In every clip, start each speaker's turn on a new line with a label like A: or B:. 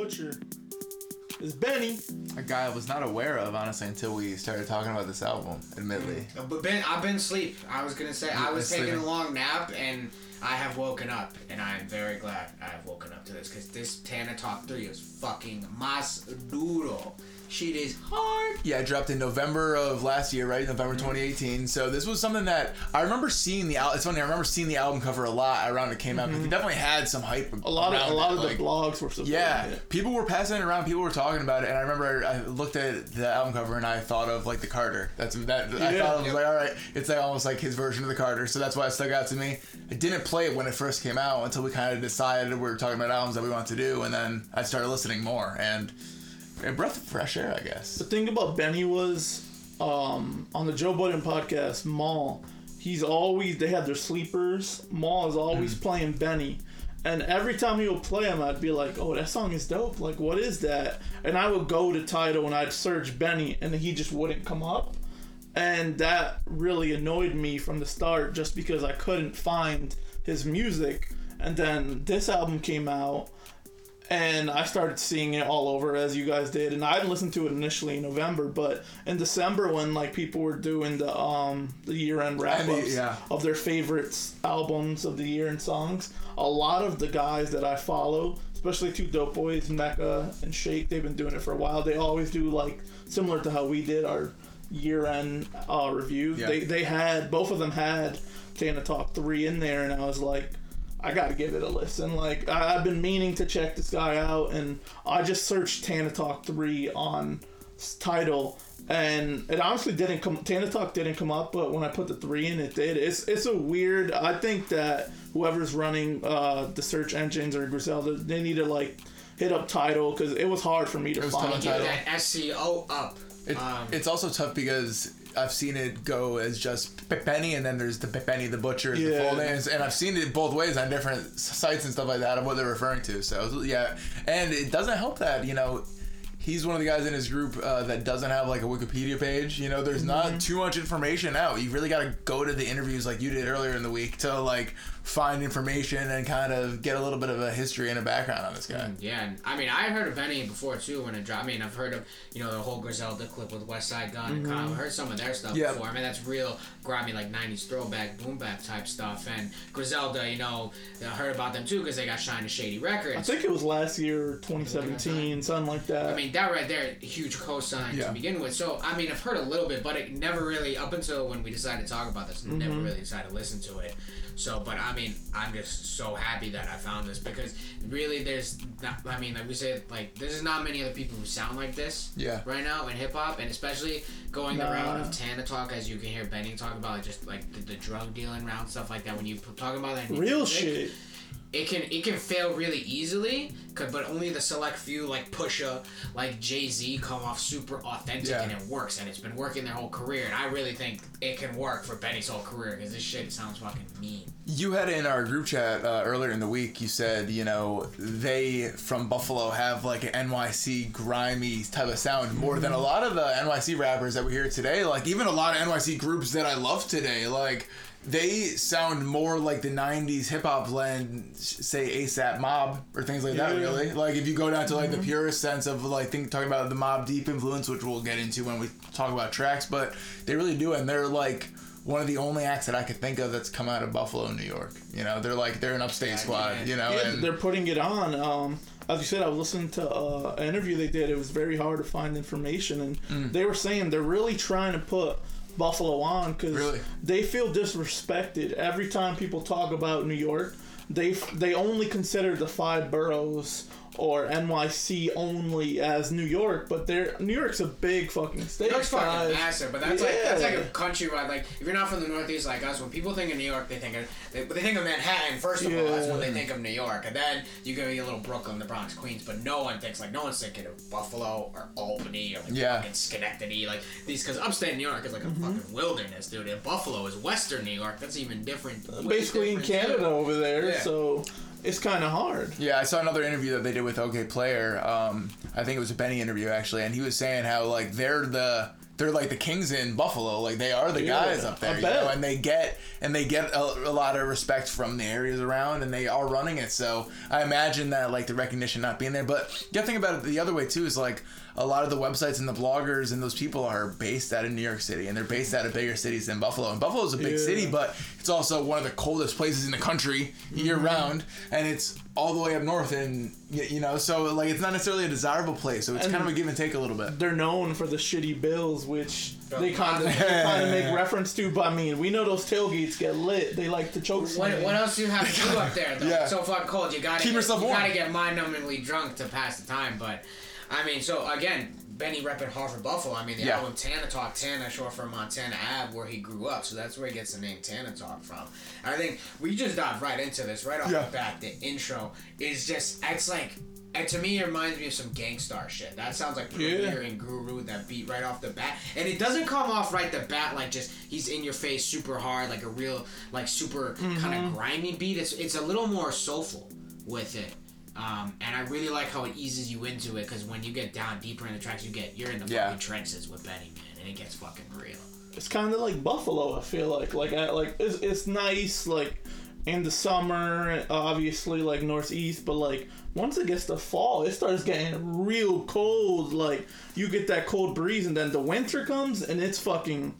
A: Butcher is Benny.
B: A guy I was not aware of, honestly, until we started talking about this album, admittedly.
C: But Ben, I've been asleep. I was gonna say I
B: You've
C: was
B: been
C: taking a long nap and I have woken up, and I am very glad I have woken up to this because this Tana Talk Three is fucking mas duro. Shit is hard.
B: Yeah, it dropped in November of last year, right? November
A: Mm-hmm.
B: 2018. So this was something that I remember seeing the album. It's funny, I remember seeing the album cover a lot around it came out because it definitely had some hype.
A: Mm-hmm. A lot of a lot of the blogs were supporting
B: Yeah,
A: it.
B: people were passing it around. People were talking about it, and I remember I looked at the album cover and I thought of like the Carter. That's that. I thought I was like, all right, it's like almost like his version of the Carter. So that's why it stuck out to me. I didn't play it when it first came out until we kind of decided we were talking about albums that we want to do, and then I started listening more and a breath of fresh air, I guess.
A: The thing about Benny was um, on the Joe Budden podcast, Mal, he's always they had their sleepers. Mal is always
B: Mm.
A: playing Benny. And every time he would play him, I'd be like, "Oh, that song is dope! Like, what is that?" And I would go to Tidal and I'd search Benny, and he just wouldn't come up. And that really annoyed me from the start, just because I couldn't find his music. And then this album came out, and I started seeing it all over as you guys did. And I didn't listen to it initially in November, but in December when like people were doing the um the year end wrap ups
B: yeah.
A: of their favorites albums of the year and songs, a lot of the guys that I follow, especially two dope boys, Meka and Shake, they've been doing it for a while. They always do like similar to how we did our year end uh, review.
B: Yeah.
A: They they had both of them had Tana Talk three in there, and I was like. I gotta give it a listen. Like I, I've been meaning to check this guy out, and I just searched Tana Talk three on Tidal, and it honestly didn't come. Tana Talk didn't come up, but when I put the three in, it did. It's it's a weird. I think that whoever's running uh, the search engines or Griselda, they need to like hit up Tidal because it was hard for me to
B: was tough
A: find.
B: Tidal.
C: that SEO up.
B: It,
C: Um,
B: it's also tough because I've seen it go as just Benny, and then there's the Benny the Butcher, the full names, and I've seen it both ways on different sites and stuff like that of what they're referring to. So yeah, and it doesn't help that you know. He's one of the guys in his group uh, that doesn't have like a Wikipedia page. You know, there's
A: Mm-hmm.
B: not too much information out. You really got to go to the interviews like you did earlier in the week to like find information and kind of get a little bit of a history and a background on this guy.
C: Mm, yeah, and I mean, I had heard of Benny before too when it dropped. I mean, I've heard of you know the whole Griselda clip with Westside Gunn and Kyle. Mm-hmm. I've heard some of their stuff
B: Yeah.
C: before. I mean, that's real grimy like '90s throwback, boom bap type stuff. And Griselda, you know, I heard about them too because they got signed to Shady Records.
A: I think it was last year, 2017, something like that.
C: I mean, that right there, huge cosign
B: Yeah.
C: to begin with. So, I mean, I've heard a little bit, but it never really, up until when we decided to talk about this, never mm-hmm. really decided to listen to it. So, but I mean, I'm just so happy that I found this because really, there's not, I mean, like we said, like, there's not many other people who sound like this
B: Yeah.
C: right now in hip hop, and especially going the
A: Nah.
C: route of Tana talk, as you can hear Benny talk about, like, just like the, the drug dealing round, stuff like that. When you p- talk about that
A: Real
C: music,
A: shit.
C: It can it can fail really easily, but only the select few like Pusha, like Jay Z, come off super authentic
B: Yeah.
C: and it works, and it's been working their whole career. And I really think it can work for Benny's whole career because this shit sounds fucking mean.
B: You had in our group chat uh, earlier in the week. You said you know they from Buffalo have like an NYC grimy type of sound more than a lot of the NYC rappers that we hear today. Like even a lot of NYC groups that I love today. Like they sound more like the '90s hip hop blend, say ASAP Mob or things like that.
A: Yeah.
B: Really, like if you go down to like the purest sense of like think talking about the Mobb Deep influence, which we'll get into when we talk about tracks, but they really do, and they're like one of the only acts that I could think of that's come out of Buffalo, New York. You know, they're like they're an upstate squad.
C: yeah.
B: You know,
A: Yeah,
B: and
A: they're putting it on. Um, as you said, I was listening to uh, an interview they did. It was very hard to find information, and
B: Mm.
A: they were saying they're really trying to put Buffalo on because
B: Really?
A: they feel disrespected every time people talk about New York. They they only consider the five boroughs or NYC only as New York, but they're New York's a big fucking state.
C: New York's fucking massive, but that's like that's like
A: Yeah.
C: a countrywide. Like if you're not from the Northeast like us, when people think of New York, they think of they, they think of Manhattan first of all. That's when they think of New York, and then you go to your little Brooklyn, the Bronx, Queens. But no one thinks like no one's thinking of Buffalo or Albany or like
B: Yeah.
C: fucking Schenectady, like these because upstate New York is like a
A: Mm-hmm.
C: fucking wilderness, dude. And Buffalo is Western New York. That's even different. way
A: basically in Canada
C: too.
A: over there,
C: Yeah.
A: so it's kind of hard.
B: Yeah, I saw another interview that they did with Okayplayer. Um, I think it was a Benny interview actually, and he was saying how like they're the they're like the kings in Buffalo. Like they are the
A: Yeah,
B: guys up there, you know, and they get and they get a, a lot of respect from the areas around, and they are running it. So I imagine that like the recognition not being there, but you got to think about it the other way too. Is like a lot of the websites and the bloggers and those people are based out of New York City, and they're based out of bigger cities than Buffalo. And Buffalo's a big
A: Yeah.
B: city, but it's also one of the coldest places in the country year
A: Mm-hmm.
B: round, and it's all the way up north, and you know, so like it's not necessarily a desirable place. So it's
A: And-
B: kind of a give and take a little bit.
A: They're known for the shitty bills, which they kind of kind of make reference to. But I mean, we know those tailgates get lit. They like to choke.
C: What, what else do you have to do up there? Though?
B: Yeah.
C: It's so fucking cold. You gotta
B: Keep
C: get,
B: yourself
C: you
B: warm.
C: gotta get mind-numbingly drunk to pass the time. But I mean, so again, Benny repping Harvard Buffalo. I mean, the
B: Yeah.
C: album Tana Talk, Tana short from Montana Ave, where he grew up. So that's where he gets the name Tana Talk from. I think we just dive right into this right off
B: Yeah.
C: the bat. The intro is just it's like. And to me, it reminds me of some Gang Starr shit. That sounds like Premier and Guru, that beat right off the bat. And it doesn't come off right the bat like just he's in your face super hard, like a real, like super kind of mm-hmm. grimy beat. It's, it's a little more soulful with it. Um, and I really like how it eases you into it because when you get down deeper in the tracks, you get you're in the
B: Yeah.
C: fucking trenches with Benny, man, and it gets fucking real.
A: it's kind of like Buffalo. I feel like like I, like it's, it's nice like in the summer, obviously like northeast, but like once it gets to fall, it starts getting real cold. Like you get that cold breeze, and then the winter comes, and it's fucking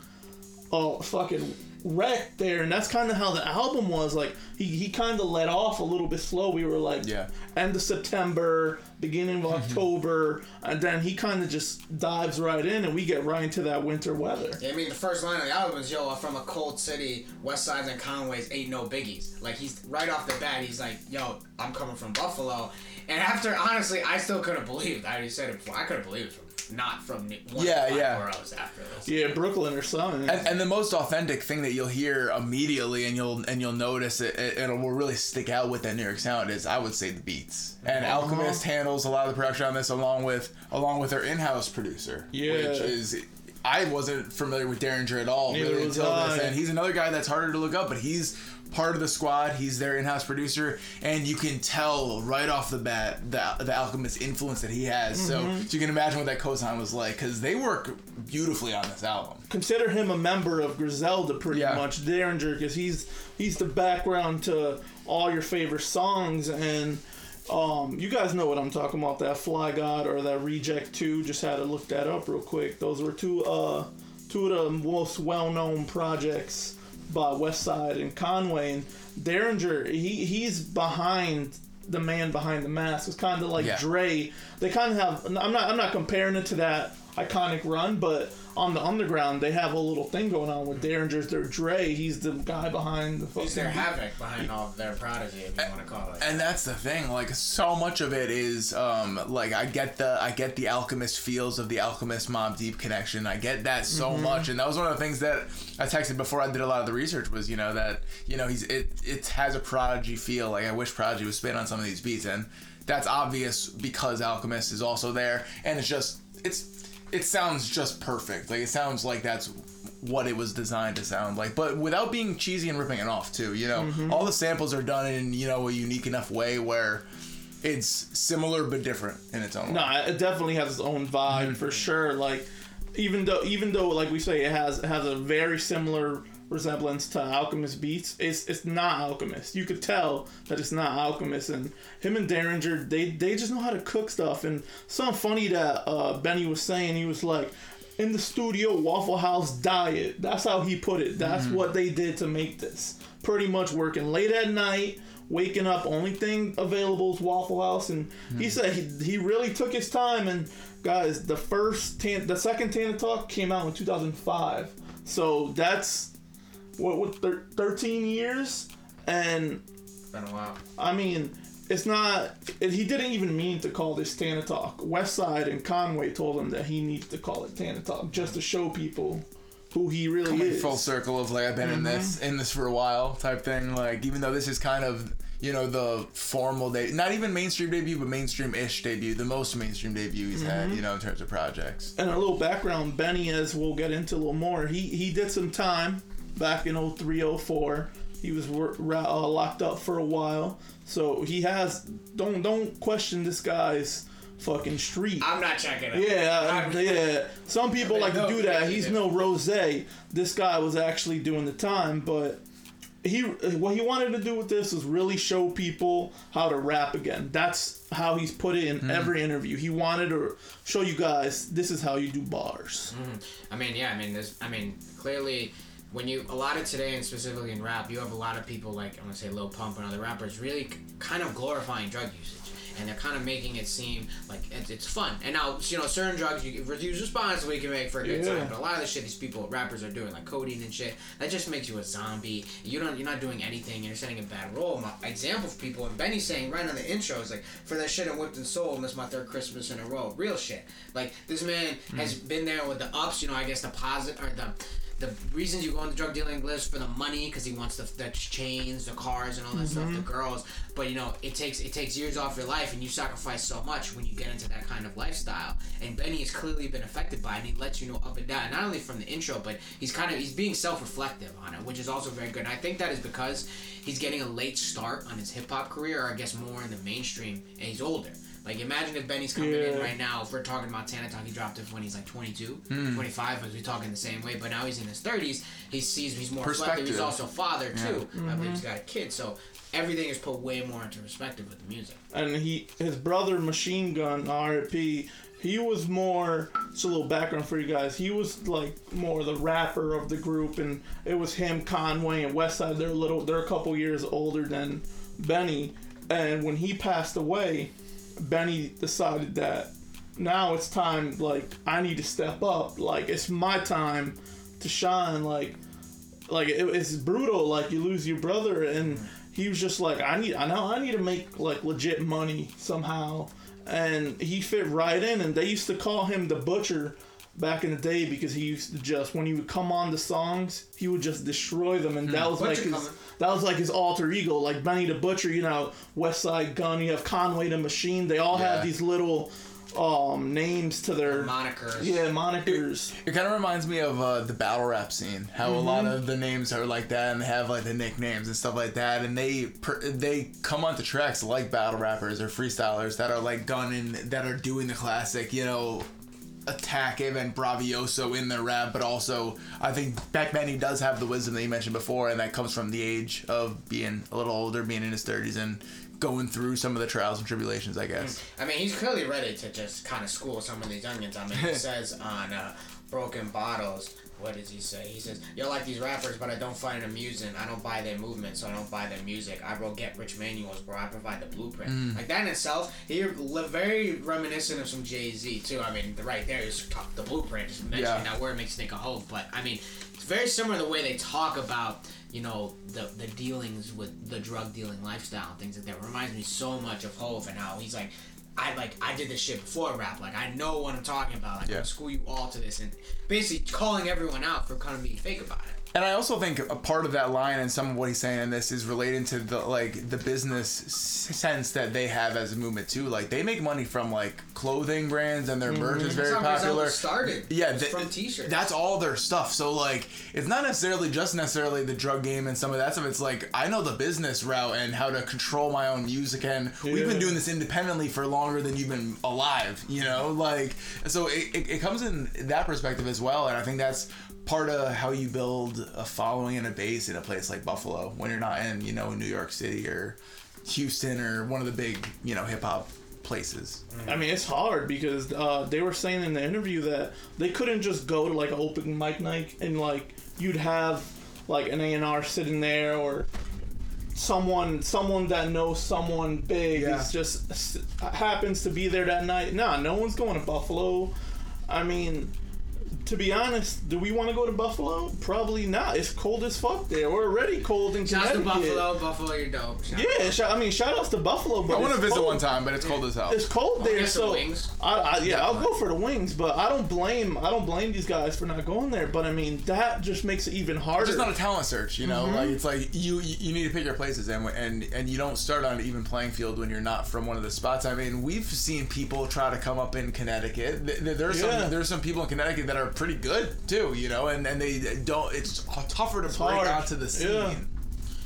A: oh fucking wrecked there. And that's kind of how the album was. Like he he kind of let off a little bit slow. We were like
B: Yeah.
A: end of September, beginning of mm-hmm. October, and then he kind of just dives right in, and we get right into that winter weather.
C: Yeah, I mean, the first line of the album is, yo, I'm from a cold city, West Sides and Conways ain't no biggies. Like, he's right off the bat, he's like, yo, I'm coming from Buffalo. And after, honestly, I still couldn't believe it. I already said it before. I couldn't believe it from not from New- one
B: Yeah,
C: of the five
B: yeah.
C: after this.
A: Yeah, Brooklyn or something.
B: And, and the most authentic thing that you'll hear immediately, and you'll and you'll notice it, it, it will really stick out with that New York sound is, I would say, the beats. And
A: Uh-huh.
B: Alchemist handles a lot of the production on this, along with along with their in-house producer,
A: Yeah.
B: which is. I wasn't familiar with Daringer at all really until
A: I.
B: this, and he's another guy that's harder to look up, but he's part of the squad. He's their in-house producer, and you can tell right off the bat the the Alchemist influence that he has.
A: Mm-hmm.
B: So, so you can imagine what that cosign was like because they work beautifully on this album.
A: Consider him a member of Griselda pretty
B: Yeah.
A: much, Daringer, because he's he's the background to all your favorite songs and. Um, you guys know what I'm talking about. That Fly God or that Reject Two. Just had to look that up real quick. Those were two uh two of the most well known projects by Westside and Conway. And Daringer, he he's behind the man behind the mask. It's kind of like
B: Yeah.
A: Dre. They kind of have. I'm not. I'm not comparing it to that iconic run, but on the underground they have a little thing going on with Daringer's. Their Dre. He's the guy behind the.
C: He's their havoc behind all of their prodigy, if you want to call it.
B: and that's the thing like so much of it is um like i get the i get the alchemist feels of the alchemist mobb deep connection i get that so much and that was one of the things that i texted before i did a lot of the research was you know that you know he's it it has a prodigy feel like i wish prodigy was spit on some of these beats and that's obvious because alchemist is also there and it's just it's it sounds just perfect like it sounds like that's what it was designed to sound like, but without being cheesy and ripping it off too. You know, mm-hmm. all the samples are done in you know a unique enough way where it's similar but different in its own way.
A: No, it definitely has its own vibe for mm-hmm. sure. Like, even though even though like we say it has it has a very similar resemblance to Alchemist beats, it's it's not Alchemist. You could tell that it's not Alchemist. And him and Daringer, they they just know how to cook stuff. And something funny that uh, Benny was saying, he was like. In the studio, Waffle House diet. That's how he put it. That's what they did to make this. Pretty much working late at night, waking up. Only thing available is Waffle House, and he said he, he really took his time. And guys, the first tan, the second Tana Talk came out in 2005, so that's what what thir- 13 years. And
C: It's been a while.
A: I mean, it's not. It, he didn't even mean to call this Tana Talk. Westside and Conway told him that he needs to call it Tana Talk just to show people who he really
B: Coming
A: is.
B: full circle of like I've been in this mm-hmm. in this for a while type thing. Like even though this is kind of you know the formal day, not even mainstream debut, but mainstream-ish debut, the most mainstream debut he's had. Mm-hmm. You know in terms of projects.
A: and a little background benny as we'll get into a little more he he did some time back in 03 04 he was wor- ra- uh, locked up for a while so he has don't don't question this guy's fucking street.
C: I'm not checking it.
A: Yeah,
C: I'm-
A: yeah. Some people
C: I
A: like
C: mean,
A: to do that. He's no rose. This guy was actually doing the time, but he what he wanted to do with this was really show people how to rap again. That's how he's put it in
C: Hmm.
A: every interview. He wanted to show you guys this is how you do bars.
C: I mean, yeah, I mean, there's, I mean, clearly, when you a lot of today and specifically in rap, you have a lot of people like I'm gonna say Lil Pump and other rappers really kind of glorifying drug usage. And they're kind of making it seem like it's, it's fun. And now, you know, certain drugs you can use responsibly can make for a good
A: Yeah.
C: time. But a lot of the shit these people, rappers, are doing, like codeine and shit, that just makes you a zombie. You don't, you're not doing anything. You're setting a bad role. My example for people, and Benny's saying right on the intro is like, for that shit in Whipped and sold. is my third Christmas in a row. Real shit. Like this man hmm. has been there with the ups. You know, I guess the positive or the the reasons you go into drug dealing lives for the money because he wants the, the chains, the cars, and all that stuff, the mm-hmm. girls. But you know, it takes it takes years off your life, and you sacrifice so much when you get into that kind of lifestyle. And Benny has clearly been affected by it, and he lets you know up and down. Not only from the intro, but he's kind of he's being self-reflective on it, which is also very good. And I think that is because he's getting a late start on his hip hop career, or I guess more in the mainstream, and he's older. Like imagine if Benny's coming in right now. If we're talking about Tana he dropped it when he's like 22, hmm. 25, as we talking the same way. But now he's in his 30s. He sees he's more reflective. He's also father too. I believe he's mm-hmm. got a kid, so everything is put way more into perspective with the music.
A: and he his brother Machine Gun RP he was more just a little background for you guys he was like more the rapper of the group and it was him Conway and Westside they're a little they're a couple years older than Benny and when he passed away Benny decided that now it's time like I need to step up. Like it's my time to shine. Like like it, it's brutal. Like you lose your brother and he was just like i need i know i need to make like legit money somehow. And he fit right in and they used to call him the butcher back in the day because he used to just when he would come on the songs he would just destroy them and that was like his
C: coming.
A: that was like his alter ego like benny the butcher you know Westside Gunn you have conway the machine they all
B: Yeah.
A: have these little um names to their
C: Monikers.
A: yeah monikers
B: It kind of reminds me of uh, the battle rap scene. How a lot of the names are like that, and they have like the nicknames and stuff like that. And they per- they come onto tracks like battle rappers or freestylers that are like gunning, that are doing the classic, you know, attack and bravioso in their rap. But also, I think Beck Benny does have the wisdom that you mentioned before, and that comes from the age of being a little older, being in his thirties, and going through some of the trials and tribulations. I guess.
C: I mean, he's clearly ready to just kind of school some of these onions. I mean, he says on uh, Broken Bottles, what does he say? He says, "You like these rappers, but I don't find it amusing. I don't buy their movement, so I don't buy their music. I wrote get rich manuals, bro. I provide the blueprint. Mm. Like that in itself, he very reminiscent of some Jay Z too. I mean, the right there is the blueprint. Just mentioning
B: Yeah.
C: that word makes you think of hope, but I mean, it's very similar the way they talk about you know the the dealings with the drug dealing lifestyle and things like that. It reminds me so much of Hove and how he's like. I like I did this shit before rap. Like I know what I'm talking about. Like
B: Yeah.
C: I'm school you all to this and basically calling everyone out for kind of being fake about it.
B: And I also think a part of that line and some of what he's saying in this is related to the like the business sense that they have as a movement too. Like they make money from like clothing brands and their mm-hmm. merch is very
C: That's how Griselda
B: popular.
C: started.
B: Yeah, th-
C: from t-shirts.
B: That's all their stuff. So like, it's not necessarily just necessarily the drug game and some of that stuff. It's like I know the business route and how to control my own music, and we've been doing this independently for longer than you've been alive. You know, like so it, it, it comes in that perspective as well, and I think that's part of how you build a following and a base in a place like Buffalo when you're not in you know New York City or Houston or one of the big you know hip hop places.
A: I mean, it's hard because uh, they were saying in the interview that they couldn't just go to like an open mic night and like you'd have like an A and R sitting there or someone someone that knows someone big
B: Yeah.
A: is just happens to be there that night. Nah, no one's going to Buffalo. I mean, to be honest, do we want to go to Buffalo? Probably not. It's cold as fuck there. We're already cold in
C: Shout out to Buffalo. Buffalo, you're dope. Shout
A: Yeah, sh- I mean, shout outs to Buffalo, but
B: I want to visit
A: cold.
B: one time, but it's cold as hell.
A: It's cold there,
C: get some
A: so
C: wings.
A: I, I yeah, I'll go for the wings, but I don't blame I don't blame these guys for not going there. But I mean, that just makes it even harder.
B: It's just not a talent search, you know.
A: Mm-hmm.
B: Like it's like you you you need to pick your places, and and and you don't start on an even playing field when you're not from one of the spots. I mean, we've seen people try to come up in Connecticut. Th- th- There's
A: Yeah.
B: some there's some people in Connecticut that are pretty good too, you know, and and they don't. It's tougher to break
A: hard.
B: onto the scene.
A: Yeah.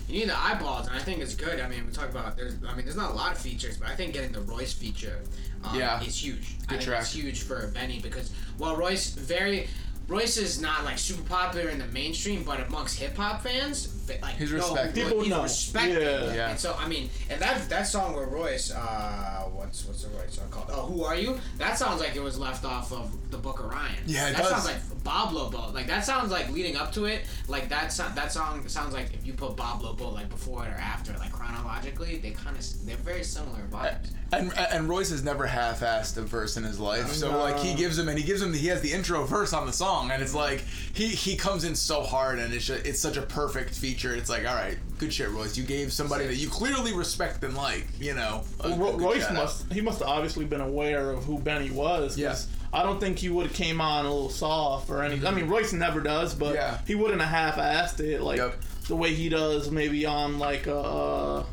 C: you need the eyeballs, and I think it's good. I mean, we talk about there's. I mean, there's not a lot of features, but I think getting the Royce feature, um,
B: Yeah.
C: is huge. I
B: Good
C: think
B: track.
C: it's huge for Benny because while Royce very. Royce is not like super popular in the mainstream, but amongst hip hop fans, fa- like
B: He's respected.
C: Roy-
A: People
C: he's
A: know.
C: respected.
A: Yeah.
B: Yeah.
C: And so I mean, and that that song with Royce, uh, what's what's the Royce song called? Oh, Who Are You? That sounds like it was left off of the Book of Ryan.
B: Yeah, it
C: that
B: does.
C: sounds like Boblo Boat. Like that sounds like leading up to it. Like that so- that song sounds like if you put Boblo Boat like before it or after, like chronologically, they kind of they're very similar vibes.
B: And and Royce has never half-assed a verse in his life, so like he gives him and he gives him he has the intro verse on the song, and it's like he he comes in so hard, and it's just, it's such a perfect feature. It's like all right, good shit, Royce. You gave somebody that you clearly respect and like, you know. a- a
A: Ro-
B: good
A: Royce
B: shout out.
A: must he must have obviously been aware of who Benny was. 'cause
B: Yeah.
A: I don't think he would have came on a little soft or anything. I mean, Royce never does, but
B: Yeah.
A: he wouldn't have half-assed it like
B: Yep.
A: the way he does maybe on like uh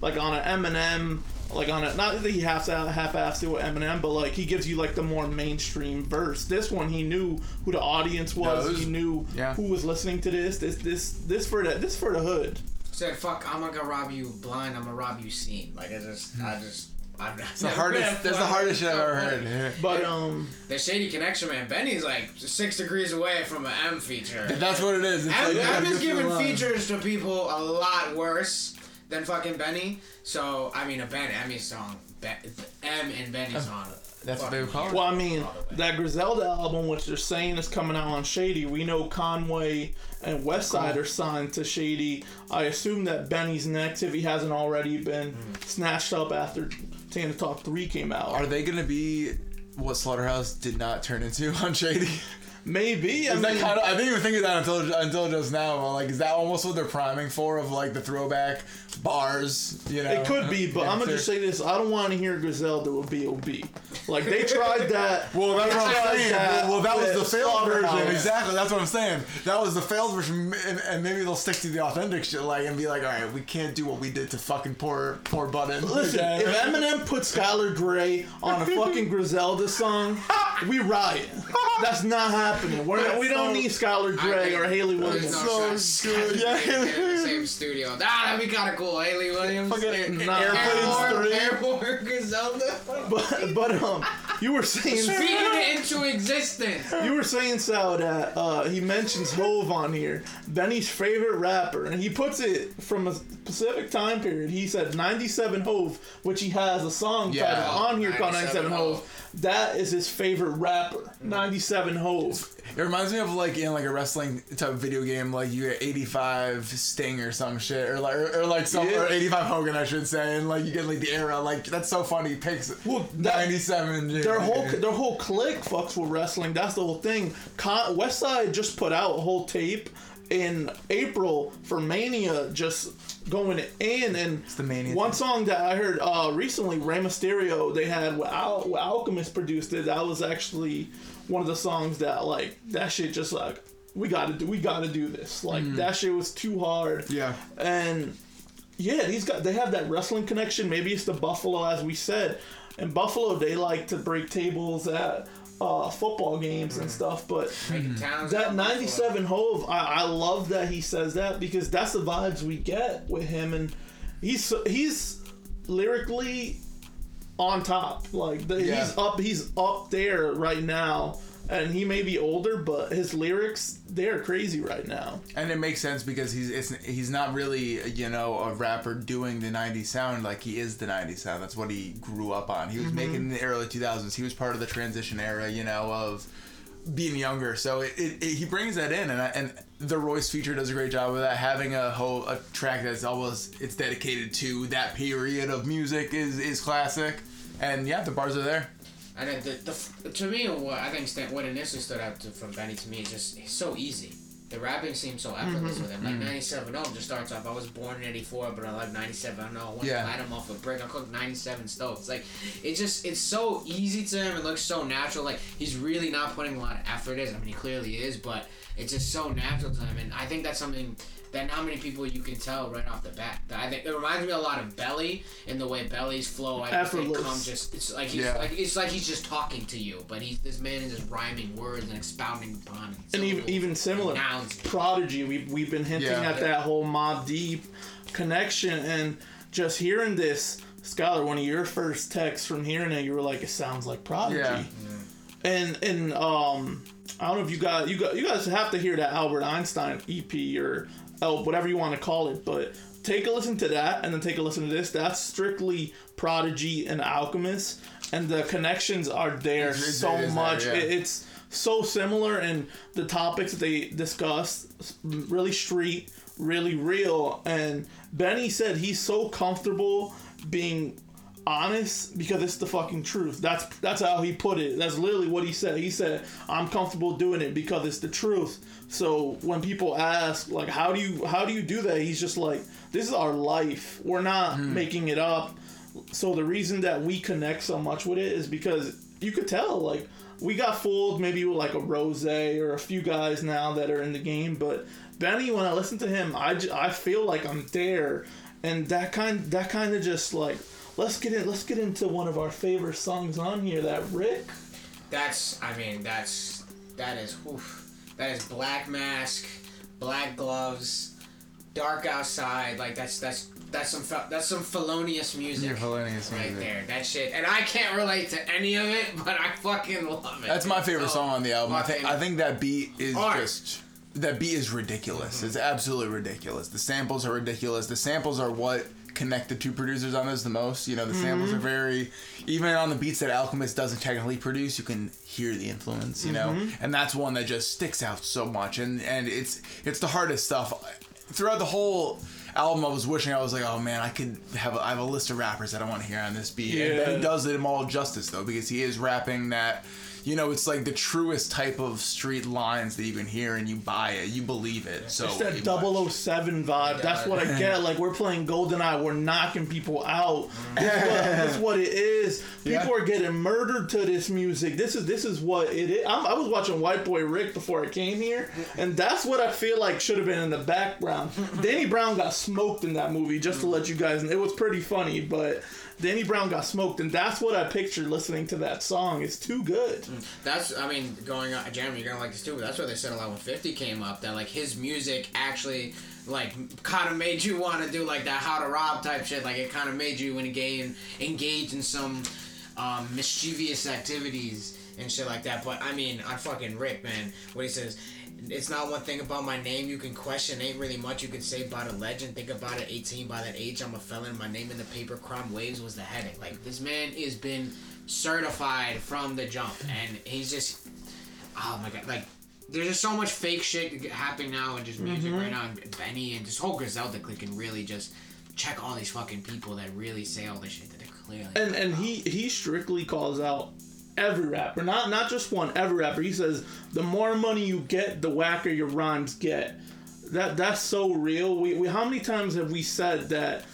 A: like on an Eminem. Like on a not that he half half-assed it with Eminem, but like he gives you like the more mainstream verse. This one he knew who the audience was.
B: it was-
A: he knew
B: yeah.
A: who was listening to this. This this this for the this for the hood.
C: Said fuck, I'm not gonna rob you blind. I'm gonna rob you seen. Like I just I just. I've
B: It's the hardest. That's the hardest shit I've ever heard.
A: But um,
C: The Shady Connection, man. Benny's like six degrees away from an M feature.
B: That's what it is. It's
C: M,
B: like, you
C: M is giving features to people a lot worse than fucking Benny. So I mean, a Ben Emmy song, Be- M and Benny song.
B: That's what they would call it.
A: Well, I mean, that Griselda album, which they're saying is coming out on Shady, we know Conway and Westside are signed to Shady. I assume that Benny's next, if he hasn't already been snatched up after Tana Talk 3 came out.
B: Are they gonna be what Slaughterhouse did not turn into on Shady?
A: Maybe. I mean,
B: kind of, I didn't even think of that until until just now. Like, is that almost what they're priming for? Of like the throwback bars, you know?
A: it could be, but I'm to just say this. I don't want to hear Griselda with B.O.B. Like, they tried that.
B: Well, that's what I'm saying. Well, well, that was the failed version.
A: Slaughterhouse.
B: Exactly. That's what I'm saying. That was the failed version, and, and maybe they'll stick to the authentic shit, like, and be like, all right, we can't do what we did to fucking poor, poor Budden.
A: Listen, if Eminem put Skylar Grey on a fucking Griselda song, we riot. That's not happening. We're, we don't need Skylar Grey or Hayley Williams.
B: so good. Yeah.
C: the same studio. Ah, that'd be kind of cool. Hayley Williams.
B: Fucking
A: Nah.
B: Airplanes
C: Airborne,
B: 3.
C: Airborne Griselda.
A: But, but um, you were saying
C: Speaking it into existence.
A: you were saying Sal that uh, he mentions Hove on here, Benny's favorite rapper, and he puts it from a specific time period. He said '97 Hove, which he has a song
B: Yeah.
A: title on here called
C: 97
A: '97 Hove. That is his favorite rapper, '97 Hove.
B: It reminds me of like in like a wrestling type of video game, like you get 85 Sting or some shit, or like or, or like some
A: Yeah.
B: or 85 Hogan, I should say, and like you get like the era, like that's so funny. Picks
A: Well, that-
B: 97. yeah.
A: Their whole their whole clique fucks with wrestling. That's the whole thing. Con- Westside just put out a whole tape in April for Mania, just going in. And
B: the Mania
A: one
B: thing.
A: song that I heard uh, recently, Rey Mysterio, they had with Al- Alchemist produced it. That was actually one of the songs that like that shit just like we gotta do we gotta do this. Like that shit was too hard.
B: Yeah.
A: And yeah, these guys they have that wrestling connection. Maybe it's the Buffalo, as we said. In Buffalo, they like to break tables at uh, football games and stuff. But
C: Making towns
A: that '97 Hove, I, I love that he says that because that's the vibes we get with him, and he's he's lyrically on top. Like the,
B: Yeah.
A: he's up, he's up there right now. And he may be older, but his lyrics, they're crazy right now.
B: And it makes sense because he's it's, he's not really you know a rapper doing the '90s sound like he is the '90s sound. That's what he grew up on. He was mm-hmm. making the early 2000s. He was part of the transition era, you know, of being younger. So it, it, it- he brings that in, and I, and the Royce feature does a great job of that. Having a whole a track that's almost it's dedicated to that period of music is is classic. And yeah, the bars are there.
C: And the, the, to me, what I think stand, what initially stood out to, from Benny to me is just he's so easy. The rapping seems so mm-hmm. effortless with him. Like mm-hmm. 97 oh just starts off. I was born in '84, but I like 97 oh. I want
B: Yeah.
C: to light him off a brick. I cooked 97 stoves. Like it just it's so easy to him. It looks so natural. Like he's really not putting a lot of effort in. I mean, he clearly is, but it's just so natural to him. And I think that's something that not many people you can tell right off the bat. I think it reminds me a lot of Belly in the way Belly's flow. I just think
A: Effortless.
C: come just it's like he's
B: Yeah.
C: like it's like he's just talking to you, but he's this man is just rhyming words and expounding upon it.
A: And even, even similar,
C: sounds
A: Prodigy. We've we've been hinting
B: Yeah.
A: at that whole Mobb Deep connection, and just hearing this, Skylar, one of your first texts from hearing it, you were like, "It sounds like Prodigy."
B: Yeah.
A: And and um, I don't know if you got you got you guys have to hear that Albert Einstein EP or oh, whatever you want to call it, but take a listen to that and then take a listen to this. That's strictly Prodigy and Alchemist, and the connections are there
B: It's-
A: so
B: is there,
A: much.
B: yeah.
A: It- it's so similar, and the topics that they discuss really street, really real. And Benny said he's so comfortable being honest because it's the fucking truth. That's that's how he put it. That's literally what he said. He said, "I'm comfortable doing it because it's the truth." So when people ask like, "How do you how do you do that?" He's just like, "This is our life. We're not hmm. making it up." So the reason that we connect so much with it is because you could tell like we got fooled maybe with like a Rose or a few guys now that are in the game, but Benny when I listen to him, I, j- I feel like I'm there, and that kind that kind of just like let's get in let's get into one of our favorite songs on here that Rick.
C: That's, I mean, that's that is, oof, that is Black Mask, Black Gloves, Dark Outside. Like that's that's that's some that's some felonious music.
B: You're felonious
C: right
B: music.
C: there. That shit, and I can't relate to any of it, but I fucking love it.
B: That's my favorite
C: so
B: song on the album. I think I think that beat is
C: Hard.
B: just that beat is ridiculous. Mm-hmm. It's absolutely ridiculous. The samples are ridiculous. The samples are what connect the two producers on this the most. You know, the samples are mm-hmm. very even on the beats that Alchemist doesn't technically produce, you can hear the influence, you know? Mm-hmm. And that's one that just sticks out so much and and it's it's the hardest stuff. Throughout the whole album I was wishing I was like, oh man, I could have a, I have a list of rappers that I want to hear on this beat. And
A: Yeah.
B: Ben does it all justice though, because he is rapping that you know, it's like the truest type of street lines that you can hear and you buy it, you believe it. So
A: It's that
B: much.
A: 007 vibe. That's what I get. Like we're playing GoldenEye, we're knocking people out. Mm. This is what, what it is. People
B: Yeah.
A: are getting murdered to this music. This is this is what it is. I'm, I was watching White Boy Rick before I came here, and that's what I feel like should have been in the background. Danny Brown got smoked in that movie. Just to let you guys, know. it was pretty funny, but. Danny Brown got smoked, and that's what I pictured listening to that song. It's too good.
C: That's, I mean, going on, Jeremy, you're gonna like this too, but that's what they said a lot when 50 came up, that like his music actually, like, kind of made you want to do like that how to rob type shit. Like, it kind of made you engage, engage in some um, mischievous activities and shit like that. But I mean, I fucking Rick, man, what he says. It's not one thing about my name you can question. Ain't really much you can say about a legend. Think about it. 18 by that age, I'm a felon. My name in the paper, crime waves was the heading. Like this man has been certified from the jump, and he's just oh my god, like there's just so much fake shit happening now and just music mm-hmm. right now, and Benny and this whole Griselda clique can really just check all these fucking people that really say all this shit that they're clearly.
A: and and he he strictly calls out every rapper, not not just one, every rapper. He says the more money you get, the whacker your rhymes get. That that's so real. We, we how many times have we said that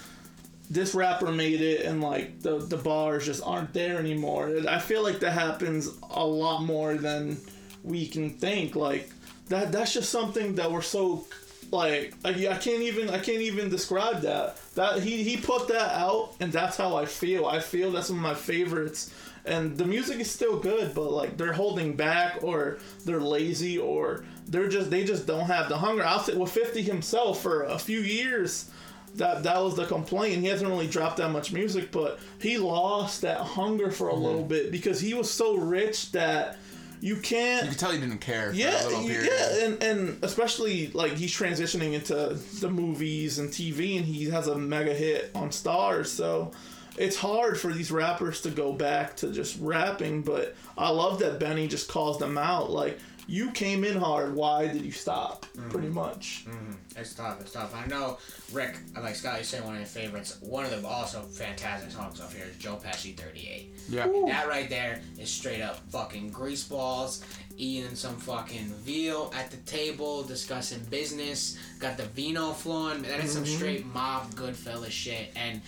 A: this rapper made it and like the the bars just aren't there anymore? I feel like that happens a lot more than we can think. Like that that's just something that we're so like I, I can't even I can't even describe that. That he he put that out and that's how I feel. I feel that's one of my favorites. And the music is still good, but like they're holding back or they're lazy or they're just they just don't have the hunger. I'll say with 50 himself for a few years that that was the complaint. He hasn't really dropped that much music, but he lost that hunger for a mm-hmm. little bit because he was so rich that you can't
B: You can tell he didn't care for
A: yeah,
B: a little period.
A: yeah, and and especially like he's transitioning into the movies and TV, and he has a mega hit on Stars. So it's hard for these rappers to go back to just rapping. But I love that Benny just calls them out. Like you came in hard. Why did you stop? Mm-hmm. Pretty much. Mm-hmm.
C: It's tough. It's tough. I know Rick, like Scott, you say one of your favorites. One of the also fantastic songs off here is Joe Pesci 38.
B: Yeah.
C: That right there is straight up fucking grease balls, eating some fucking veal at the table, discussing business, got the vino flowing. That is some mm-hmm. straight mob Goodfellas shit. And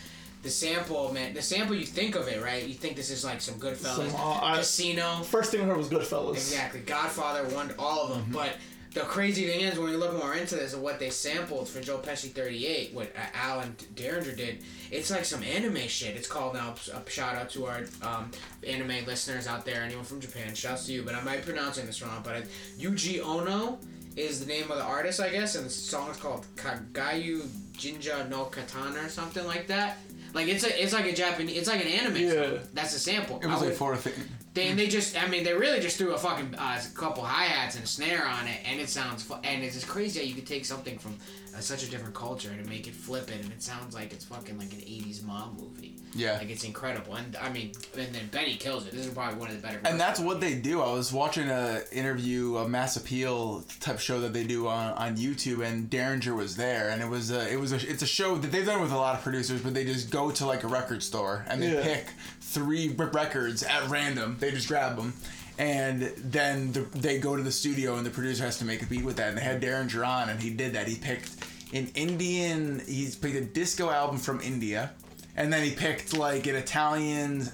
C: the sample, man, the sample you think of it, right? You think this is like some Goodfellas
A: Some, uh,
C: casino.
A: First thing I heard was Goodfellas.
C: Exactly. Godfather won all of them. But the crazy thing is, when you look more into this and what they sampled for Joe Pesci 38, what uh, Alan Daringer did, it's like some anime shit. It's called now, a shout out to our um, anime listeners out there, anyone from Japan, shouts to you, but I might be pronouncing this wrong, but it, Yuji Ono is the name of the artist, I guess, and the song is called Kagayu Jinja no Katana or something like that. Like it's a, it's like a Japanese, it's like an anime
A: Yeah.
C: song. That's a sample.
B: It was
C: I
B: like
C: would-
B: four things.
C: they, and they just, I mean, they really just threw a fucking uh, couple hi hats and a snare on it, and it sounds, fu- and it's just crazy how you could take something from uh, such a different culture and make it flip it, and it sounds like it's fucking like an '80s mom movie.
B: Yeah.
C: like it's incredible, and I mean, and then Benny kills it. This is probably one of the better.
B: And that's what they do. I was watching a interview, a Mass Appeal type show that they do on, on YouTube, and Daringer was there, and it was a, it was a, it's a show that they've done with a lot of producers, but they just go to like a record store and they
A: Yeah.
B: pick three r- records at random. They just grab them. And then the, they go to the studio, and the producer has to make a beat with that. And they had Daringer on, and he did that. He picked an Indian. He's picked a disco album from India, and then he picked like an Italian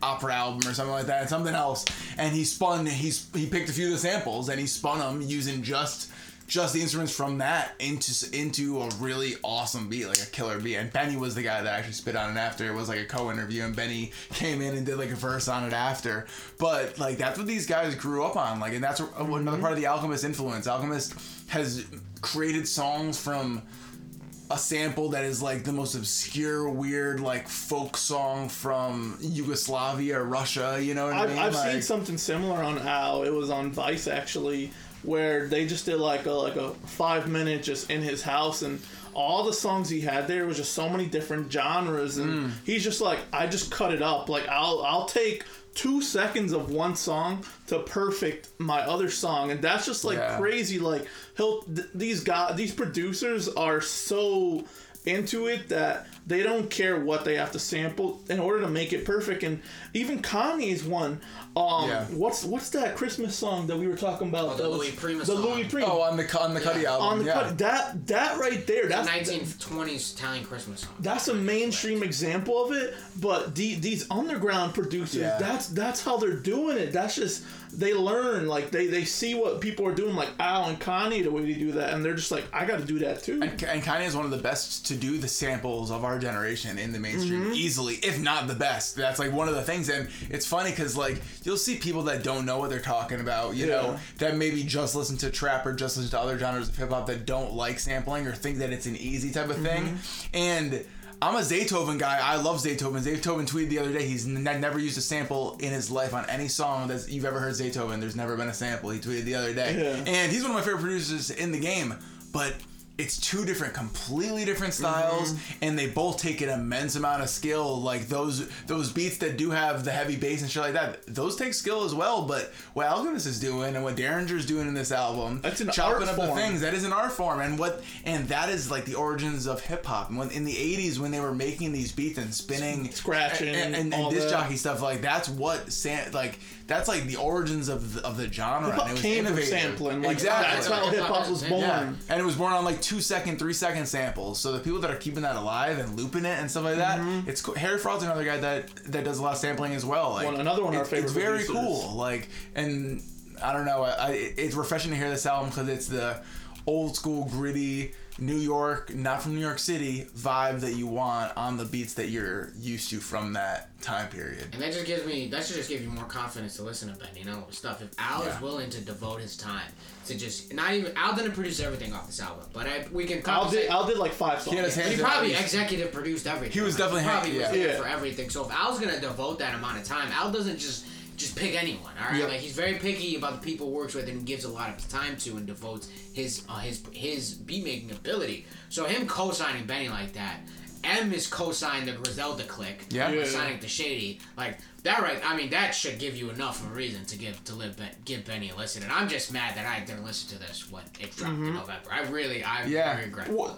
B: opera album or something like that, something else. And he spun. He's he picked a few of the samples and he spun them using just just the instruments from that into into a really awesome beat, like a killer beat. And Benny was the guy that actually spit on it after. It was like a co-interview, and Benny came in and did like a verse on it after. But like that's what these guys grew up on. Like, and that's mm-hmm. another part of the Alchemist influence. Alchemist has created songs from a sample that is like the most obscure, weird, like folk song from Yugoslavia or Russia. You know what I
A: I've,
B: mean?
A: I've seen something similar on Al. It was on Vice actually, where they just did like a like a five minute just in his house and all the songs he had there was just so many different genres and
B: Mm.
A: he's just like I just cut it up. Like I'll I'll take two seconds of one song to perfect my other song and that's just like
B: Yeah.
A: crazy like he'll th- these guys these producers are so into it that they don't care what they have to sample in order to make it perfect. And even Kanye's one. Um,
B: Yeah.
A: what's what's that Christmas song that we were talking about?
C: Oh, the Louis Prima
A: The
C: song.
A: Louis Prima.
B: Oh, on the on the Cudi
C: Yeah.
B: album.
A: on the
B: yeah.
A: cut, that that right there.
C: The
A: That's
C: 1920s Italian Christmas song.
A: that's a mainstream example of it. But the, these underground producers,
B: Yeah.
A: that's that's how they're doing it. That's just they learn like they they see what people are doing like Al and Kanye the way they do that, and they're just like I got to do that too.
B: And, and Kanye is one of the best to do the samples of our generation in the mainstream, mm-hmm. easily, if not the best. That's like one of the things, and it's funny because like you'll see people that don't know what they're talking about, you know, that maybe just listen to trap or just listen to other genres of hip hop that don't like sampling or think that it's an easy type of thing, mm-hmm. and. I'm a Zaytoven guy. I love Zaytoven. Zaytoven tweeted the other day he's n- never used a sample in his life on any song that you've ever heard Zaytoven. There's never been a sample. He tweeted the other day.
A: Yeah.
B: And he's one of my favorite producers in the game. But it's two different, completely different styles, mm-hmm. and they both take an immense amount of skill. Like those those beats that do have the heavy bass and shit like that, those take skill as well. But what Alchemist is doing and what Daringer's doing in this album,
A: That's an
B: chopping up the things that is an art form, and what and that is like the origins of hip hop. And when in the '80s when they were making these beats and spinning,
A: Scratching
B: and, and, and disc jockey stuff, like that's what san- like that's like the origins of the, of the genre.
A: Hip-hop
B: and it was
A: came
B: innovative.
A: sampling. Like,
B: exactly.
A: That's how hip hop was born.
B: Yeah, and it was born on like two second, three second samples. So the people that are keeping that alive and looping it and stuff like that, mm-hmm. it's cool. Harry Fraud's another guy that that does a lot of sampling as well. Like
A: One- another one of our favorite
B: It's very
A: producers.
B: cool. Like and I don't know. I, I it's refreshing to hear this album because it's the old school gritty New York, not from New York City vibe that you want on the beats that you're used to from that time period.
C: And that just gives me that should just give you more confidence to listen to Ben, you know, stuff. If Al
B: Yeah.
C: is willing to devote his time to just not even Al didn't produce everything off this album, but I we can
A: Al did Al did like five songs.
B: He had his hands
C: he probably executive produced everything.
B: He was definitely
C: He probably
B: hand-
C: was
B: yeah.
C: there
A: Yeah.
C: for everything. So if Al's gonna devote that amount of time, Al doesn't just just pick anyone. All right,
B: Yep.
C: like he's very picky about the people he works with and gives a lot of his time to and devotes his uh, his his beat making ability. So him co-signing Benny like that. M is co-signed the Griselda click.
B: Yeah.
A: Yeah.
C: Signing to Shady. Like that right I mean that should give you enough of a reason to give to live ben, give Benny a listen. And I'm just mad that I didn't listen to this when it dropped in November. I really I
B: Yeah.
C: very regret
A: Well,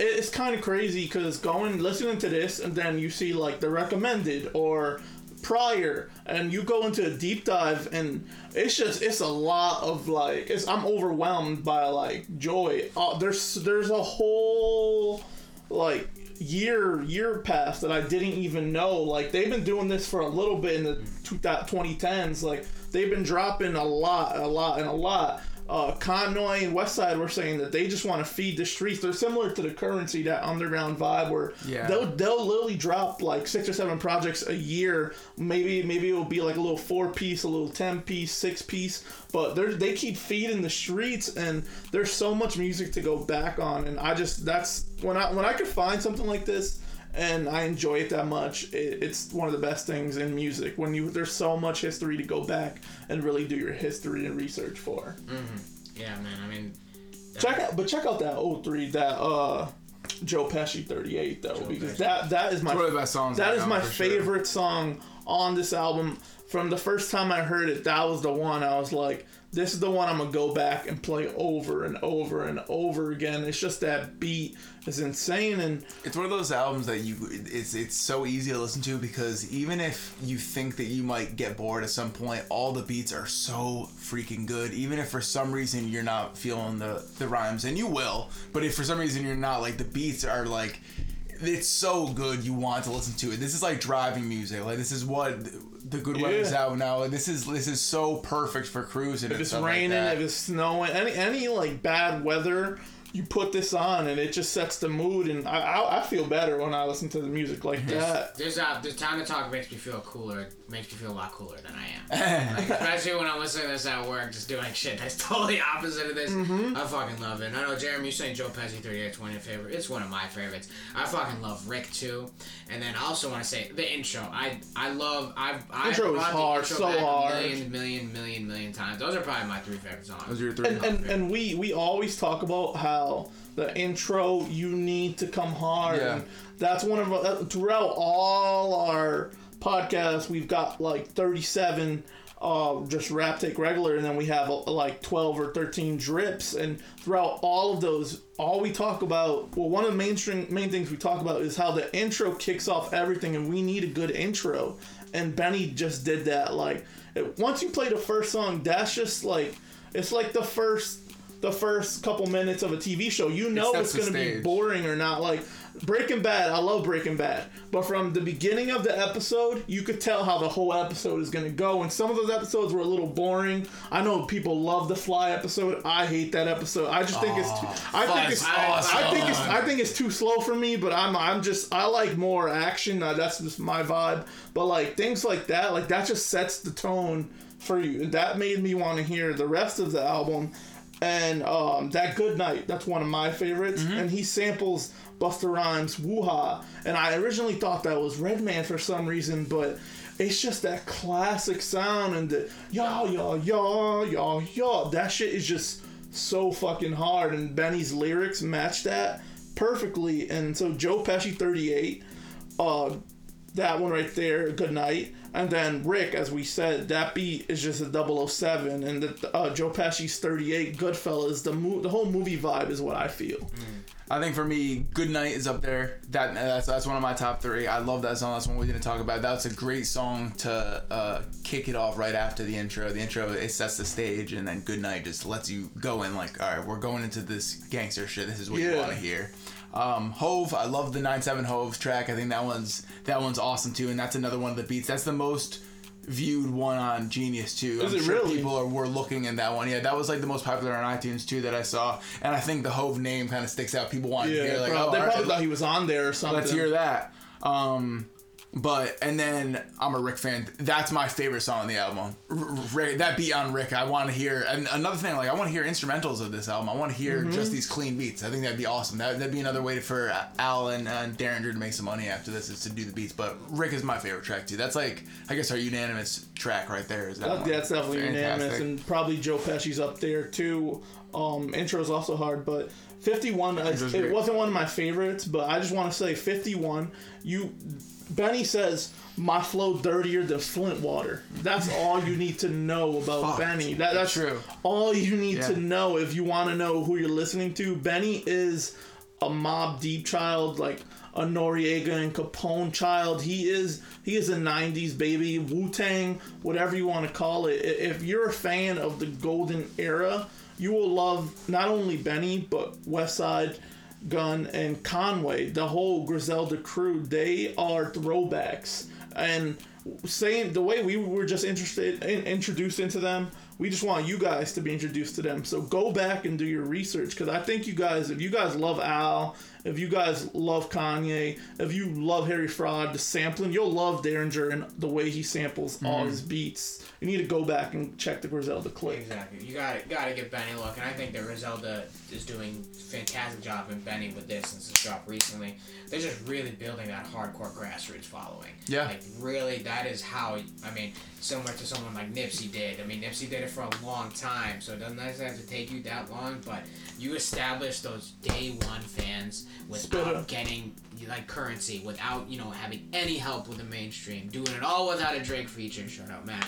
A: it's kind of crazy because going listening to this and then you see like the recommended or prior and you go into a deep dive and it's just it's a lot of like it's i'm overwhelmed by like joy. Uh, there's there's a whole like year year past that i didn't even know. Like they've been doing this for a little bit in the two thou- 2010s like they've been dropping a lot a lot and a lot uh, Conway and Westside were saying that they just want to feed the streets. They're similar to the currency, that underground vibe where
B: Yeah.
A: they'll they'll literally drop like six or seven projects a year. Maybe maybe it will be like a little four piece, a little ten piece, six piece. But they they keep feeding the streets, and there's so much music to go back on. And I just that's when I when I could find something like this. And I enjoy it that much. It, it's one of the best things in music when you there's so much history to go back and really do your history and research for.
C: Yeah, man. I mean,
A: Check out, but check out that 03, that uh, Joe Pesci 38 though, because
C: Pesci.
A: that that is my
B: It's one of the best songs
A: that
B: on
A: is
B: the
A: my
B: album, for sure.
A: favorite song on this album. From the first time I heard it, that was the one I was like, this is the one I'm gonna go back and play over and over and over again. It's just that beat is insane and
B: It's one of those albums that you it's it's so easy to listen to because even if you think that you might get bored at some point, all the beats are so freaking good. Even if for some reason you're not feeling the the rhymes, and you will, but if for some reason you're not, like the beats are like it's so good you want to listen to it. This is like driving music. Like this is what the good weather's
A: Yeah.
B: out now. This is this is so perfect for cruising.
A: if it's raining, if it's snowing, any any like bad weather, you put this on and it just sets the mood. And I I, I feel better when I listen to the music like that.
C: There's uh, there's time to talk makes me feel cooler. It makes me feel a lot cooler than I am. like, especially when I'm listening to this at work, just doing shit that's totally opposite of this.
A: Mm-hmm.
C: I fucking love it. And I know Jeremy, you saying Joe Pesci 38 is one of your favorite. It's one of my favorites. I fucking love Rick too. And then I also want to say the intro. I I love I've I've
A: Intro is hard,
C: intro
A: so hard.
C: a million million million million times. Those are probably my three favorite songs.
B: Those are your three.
A: and, and and we we always talk about how the intro you need to come hard.
B: Yeah.
A: that's one of our, throughout all our podcasts we've got like 37 uh, just rap take regular and then we have uh, like 12 or 13 drips. And throughout all of those all we talk about well one of the mainstream main things we talk about is how the intro kicks off everything and we need a good intro. And benny just did that like it, once you play the first song that's just like it's like the first the first couple minutes of a TV show. You know
B: sets
A: it's going to be boring or not. Like Breaking Bad, I love Breaking Bad, but from the beginning of the episode, you could tell how the whole episode is going to go. And some of those episodes were a little boring. I know people love the Fly episode. I hate that episode. I just think it's too, I think it's
B: Fly's
A: I think it's. I think it's too slow for me. But I'm I'm just I like more action. Uh, that's just my vibe. But like things like that, like that just sets the tone for you. That made me want to hear the rest of the album. And um, that Good Night, that's one of my favorites. And he samples Busta Rhymes' Woo-Ha. And I originally thought that was Redman for some reason, but it's just that classic sound and the yaw, yaw, yaw, yaw, yaw. That shit is just so fucking hard. And Benny's lyrics match that perfectly. And so Joe Pesci 38, uh, that one right there, Good Night. And then Rick, as we said, that beat is just a 007. And the, uh, Joe Pesci's 38, Goodfellas, the, mo- the whole movie vibe is what I feel.
B: I think for me, Good Night is up there. That that's that's one of my top three. I love that song. That's one we didn't talk about. That's a great song to uh, kick it off right after the intro. The intro it sets the stage, and then Good Night just lets you go in like, all right, we're going into this gangster shit. This is what you want to hear. Um, Hov, I love the 9-7 Hov track. I think that one's that one's awesome too, and that's another one of the beats. That's the most viewed one on Genius too.
A: Is
B: I'm
A: it
B: sure
A: really?
B: people are were looking in that one. Yeah, that was like the most popular on iTunes too that I saw, and I think the Hov name kind of sticks out. People want to hear like,
A: bro,
B: oh,
A: they probably
B: right,
A: thought he was on there or something.
B: let's hear that. Um, but and then I'm a Rick fan. That's my favorite song on the album. R- R- Rick, that beat on Rick, I want to hear. And another thing, like I want to hear instrumentals of this album. I want to hear
A: Mm-hmm.
B: just these clean beats. I think that'd be awesome. That, that'd be another way for Al and, and Daringer to make some money after this is to do the beats. But Rick is my favorite track too. That's like I guess our unanimous track right there. Is that
A: That- that's definitely unanimous,
B: Fantastic.
A: and probably Joe Pesci's up there too. Um, intro's also hard, but 51. uh, it wasn't one of my favorites, but I just want to say 51. You, Benny says my flow dirtier than Flint water. That's all you need to know about
B: Fuck.
A: Benny. That, that's
B: True.
A: all you need
B: Yeah.
A: to know if you want to know who you're listening to. Benny is a Mobb Deep child, like a Noreaga and Capone child. He is he is a '90s baby, Wu Tang, whatever you want to call it. If you're a fan of the golden era, you will love not only Benny but Westside Gunn and Conway. The whole Griselda crew. They are throwbacks and same the way we were just interested in, introduced into them we just want you guys to be introduced to them. So go back and do your research because I think you guys, if you guys love Al, if you guys love Kanye, if you love Harry Fraud, the sampling, you'll love Daringer and the way he samples all mm-hmm. his beats. You need to go back and check the Griselda clip.
C: Exactly. You got to got to give Benny a look, and I think that Griselda is doing fantastic job in Benny with this since it's dropped recently. They're just really building that hardcore grassroots following.
B: Yeah.
C: Like really, that is how. I mean, similar to someone like Nipsey did. I mean, Nipsey did it for a long time, so it doesn't necessarily have to take you that long. But you establish those day one fans
A: Spitter.
C: Without getting like currency, without you know having any help with the mainstream, doing it all without a Drake feature. Shut up, man.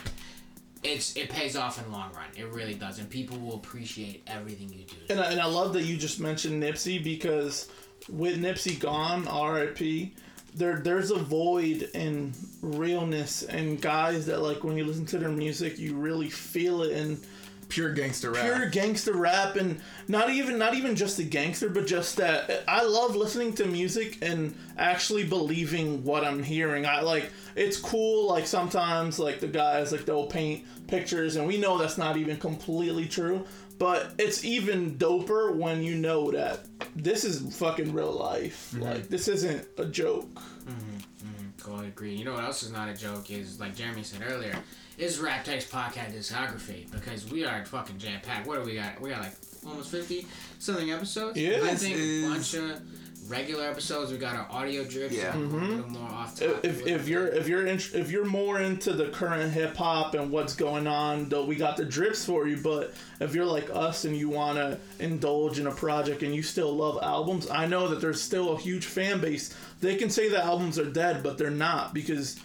C: it's it pays off in the long run. It really does, and people will appreciate everything you do.
A: And I, and I love that you just mentioned Nipsey because with Nipsey gone, R.I.P. There, there's a void in realness and guys that like when you listen to their music, you really feel it and
B: Pure gangster rap.
A: pure gangster rap and not even not even just the gangster but just that I love listening to music and actually believing what I'm hearing. I like it's cool like sometimes like the guys like they'll paint pictures and we know that's not even completely true, but it's even doper when you know that this is fucking real life. Mm-hmm. Like this isn't a joke. Mm-hmm. Mm-hmm.
C: Totally agree. You know what else is not a joke is like Jeremy said earlier, is Rap Text podcast discography because we are fucking jam packed. What do we got? We got like almost fifty something episodes.
A: Yeah.
C: I think
B: is-
C: a bunch of regular episodes. We got our audio drips.
B: Yeah.
C: A little mm-hmm. more off topic.
A: if, if you're if you're in, if you're more into the current hip hop and what's going on, though we got the drips for you. But if you're like us and you want to indulge in a project and you still love albums, I know that there's still a huge fan base. They can say the albums are dead, but they're not because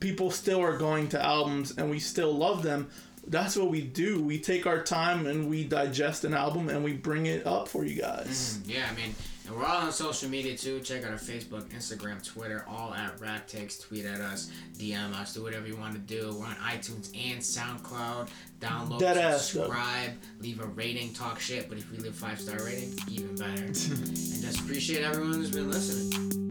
A: people still are going to albums and we still love them. That's what we do. We take our time and we digest an album and we bring it up for you guys.
C: Mm, yeah, I mean, and we're all on social media too. Check out our Facebook, Instagram, Twitter, all at Raptex. Tweet at us, DM us, do whatever you want to do. We're on iTunes and SoundCloud. Download,
A: Dead ass,
C: subscribe, leave a rating, talk shit. But if we leave five star rating, even better. and just appreciate everyone who's been listening.